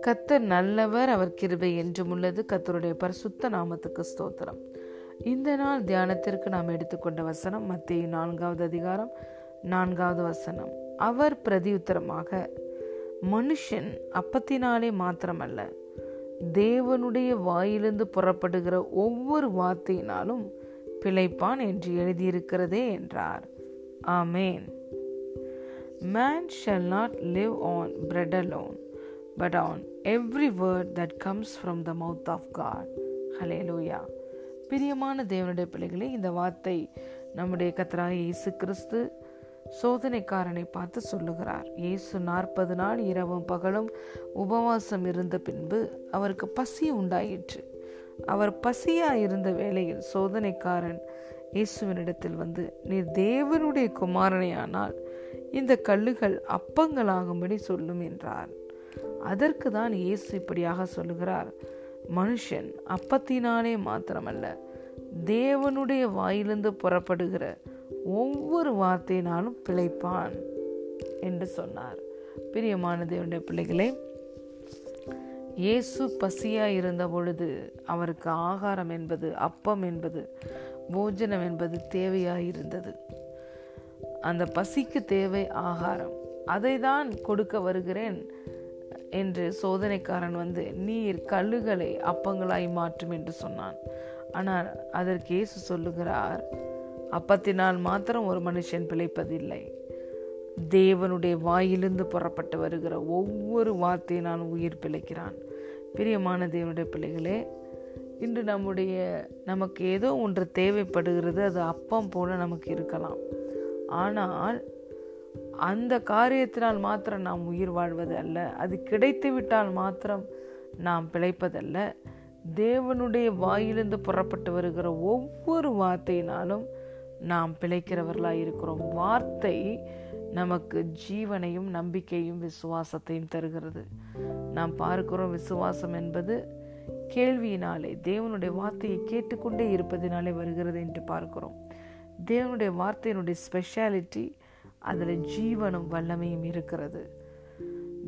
கத்தர் நல்லவர் அவர் கிருபை என்றும் உள்ளது. கத்தருடைய பரிசுத்த நாமத்துக்கு ஸ்தோத்திரம். இந்த நாள் தியானத்திற்கு நாம் எடுத்துக்கொண்ட வசனம் மத்திய நான்காவது அதிகாரம் நான்காவது வசனம். அவர் பிரதியுத்தரமாக மனுஷன் அப்பத்தினாலே மாத்திரமல்ல தேவனுடைய வாயிலிருந்து புறப்படுகிற ஒவ்வொரு வார்த்தையினாலும் பிழைப்பான் என்று எழுதியிருக்கிறதே என்றார். Amen. Man shall not live on bread alone but on every word that comes from the mouth of God. Hallelujah. பிரியமான தேவனுடைய பிள்ளைகளே இந்த வார்த்தை நம்முடைய கத்தராக இயேசு கிறிஸ்து சோதனைக்காரனை பார்த்து சொல்லுகிறார் இயேசு நாற்பது நாள் இரவும் பகலும் உபவாசம் இருந்த பின்பு அவருக்கு பசி உண்டாயிற்று அவர் பசியா இருந்த வேளையில் சோதனைக்காரன் இயேசுவினிடத்தில் வந்து நீர் தேவனுடைய குமாரனையானால் இந்த கல்லுகள் அப்பங்களாகும்படி சொல்லும் என்றார். அதற்கு தான் இயேசு இப்படியாக சொல்லுகிறார். மனுஷன் அப்பத்தினாலே மாத்திரமல்ல தேவனுடைய வாயிலிருந்து புறப்படுகிற ஒவ்வொரு வார்த்தையினாலும் பிழைப்பான் என்று சொன்னார். பிரியமான தேவனுடைய பிள்ளைகளே இயேசு பசியாக இருந்த பொழுது அவருக்கு ஆகாரம் என்பது அப்பம் என்பது போஜனம் என்பது தேவையாக இருந்தது. அந்த பசிக்கு தேவை ஆகாரம். அதை தான் கொடுக்க வருகிறேன் என்று சோதனைக்காரன் வந்து நீர் கல்லுகளை அப்பங்களாய் மாற்றும் என்று சொன்னான். ஆனால் அதற்கு இயேசு சொல்லுகிறார் அப்பத்தினால் மாத்திரம் ஒரு மனுஷன் பிழைப்பதில்லை. தேவனுடைய வாயிலிருந்து புறப்பட்டு வருகிற ஒவ்வொரு வார்த்தையினால் உயிர் பிழைக்கிறான். பிரியமான தேவனுடைய பிள்ளைகளே இன்று நம்முடைய நமக்கு ஏதோ ஒன்று தேவைப்படுகிறது அது அப்பம் போல நமக்கு இருக்கலாம். ஆனால் அந்த காரியத்தினால் மாத்திரம் நாம் உயிர் வாழ்வது அல்ல அது கிடைத்து விட்டால் மாத்திரம் நாம் பிழைப்பதல்ல. தேவனுடைய வாயிலிருந்து புறப்பட்டு வருகிற ஒவ்வொரு வார்த்தையினாலும் நாம் பிழைக்கிறவர்களாக இருக்கிறோம். வார்த்தை நமக்கு ஜீவனையும் நம்பிக்கையும் விசுவாசத்தையும் தருகிறது. நாம் பார்க்கிறோம் விசுவாசம் என்பது கேள்வியினாலே தேவனுடைய வார்த்தையை கேட்டுக்கொண்டே இருப்பதினாலே வருகிறது என்று பார்க்கிறோம். தேவனுடைய வார்த்தையினுடைய ஸ்பெஷாலிட்டி அதில் ஜீவனும் வல்லமையும் இருக்கிறது.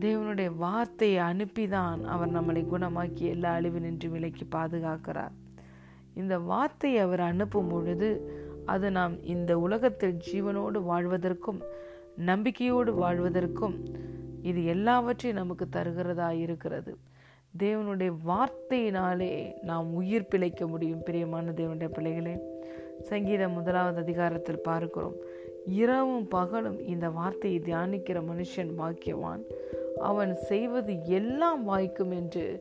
தேவனுடைய வார்த்தையை அனுப்பிதான் அவர் நம்மளை குணமாக்கி எல்லா அழிவு நின்று விலைக்கு பாதுகாக்கிறார். இந்த வார்த்தையை அவர் அனுப்பும் பொழுது அது நாம் இந்த உலகத்தில் ஜீவனோடு வாழ்வதற்கும் நம்பிக்கையோடு வாழ்வதற்கும் இது எல்லாவற்றையும் நமக்கு தருகிறதா இருக்கிறது தேவனுடைய வார்த்தையினாலே நாம் உயிர் பிழைக்க முடியும் பிரியமான தேவனுடைய பிள்ளைகளே. சங்கீதம் முதலாவது அதிகாரத்தில் பார்க்கிறோம். இரவும் பகலும் இந்த வார்த்தையை தியானிக்கிற மனுஷன் வாக்கியவான் அவன் செய்வது எல்லாம் வாய்க்கும் என்று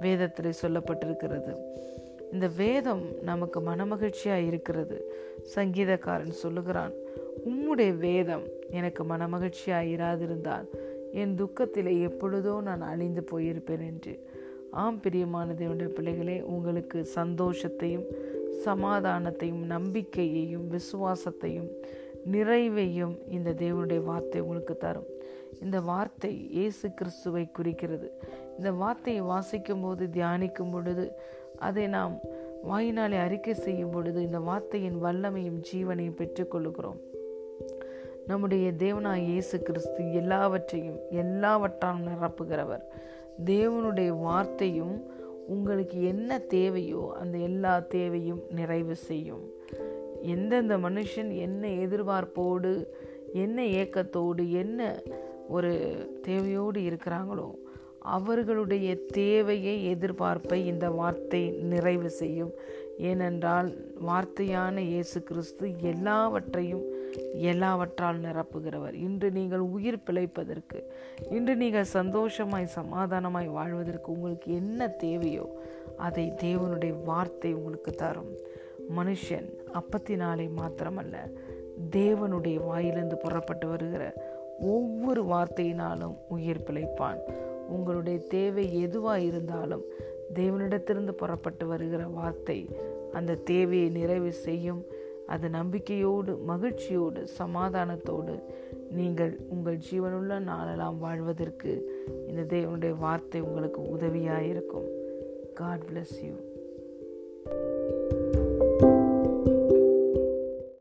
வேதத்தில் சொல்லப்பட்டிருக்கிறது. இந்த வேதம் நமக்கு மனமகிழ்ச்சியாக இருக்கிறது. சங்கீதக்காரன் சொல்லுகிறான் உம்முடைய வேதம் எனக்கு மனமகிழ்ச்சியாக இராதிருந்தால் என் துக்கத்திலே எப்பொழுதோ நான் அழிந்து போயிருப்பேன் என்று. ஆம் பிரியமான தேவனுடைய பிள்ளைகளே உங்களுக்கு சந்தோஷத்தையும் சமாதானத்தையும் நம்பிக்கையையும் விசுவாசத்தையும் நிறைவையும் இந்த தேவனுடைய வார்த்தை உங்களுக்கு தரும். இந்த வார்த்தை இயேசு கிறிஸ்துவை குறிக்கிறது. இந்த வார்த்தையை வாசிக்கும் போது தியானிக்கும் பொழுது அதை நாம் வாயினாலே அறிக்கை செய்யும் பொழுது இந்த வார்த்தையின் வல்லமையும் ஜீவனையும் பெற்றுக்கொள்கிறோம் நம்முடைய தேவனாய் இயேசு கிறிஸ்து எல்லாவற்றையும் எல்லாவற்றாலும் நிரப்புகிறவர். தேவனுடைய வார்த்தையும் உங்களுக்கு என்ன தேவையோ அந்த எல்லா தேவையும் நிறைவு செய்யும். எந்தெந்த மனுஷன் என்ன எதிர்பார்ப்போடு என்ன ஏக்கத்தோடு என்ன ஒரு தேவையோடு இருக்கிறாங்களோ அவர்களுடைய தேவையை எதிர்பார்ப்பை இந்த வார்த்தை நிறைவு செய்யும். ஏனென்றால் வார்த்தையான இயேசு கிறிஸ்து எல்லாவற்றையும் எல்லாவற்றால் நிரப்புகிறவர். இன்று நீங்கள் உயிர் பிழைப்பதற்கு இன்று நீங்கள் சந்தோஷமாய் சமாதானமாய் வாழ்வதற்கு உங்களுக்கு என்ன தேவையோ அதை தேவனுடைய வார்த்தை உங்களுக்கு தரும். மனுஷன் அப்பத்தினாலே மாத்திரமல்ல தேவனுடைய வாயிலிருந்து புறப்பட்டு வருகிற ஒவ்வொரு வார்த்தையினாலும் உயிர் பிழைப்பான். உங்களுடைய தேவை எதுவாக இருந்தாலும் தேவனிடத்திலிருந்து புறப்பட்டு வருகிற வார்த்தை அந்த தேவையை நிறைவு செய்யும். அது நம்பிக்கையோடு மகிழ்ச்சியோடு சமாதானத்தோடு நீங்கள் உங்கள் ஜீவனுள்ள நாளெல்லாம் வாழ்வதற்கு இந்த தேவனுடைய வார்த்தை உங்களுக்கு உதவியாக இருக்கும் காட் பிளஸ் யூ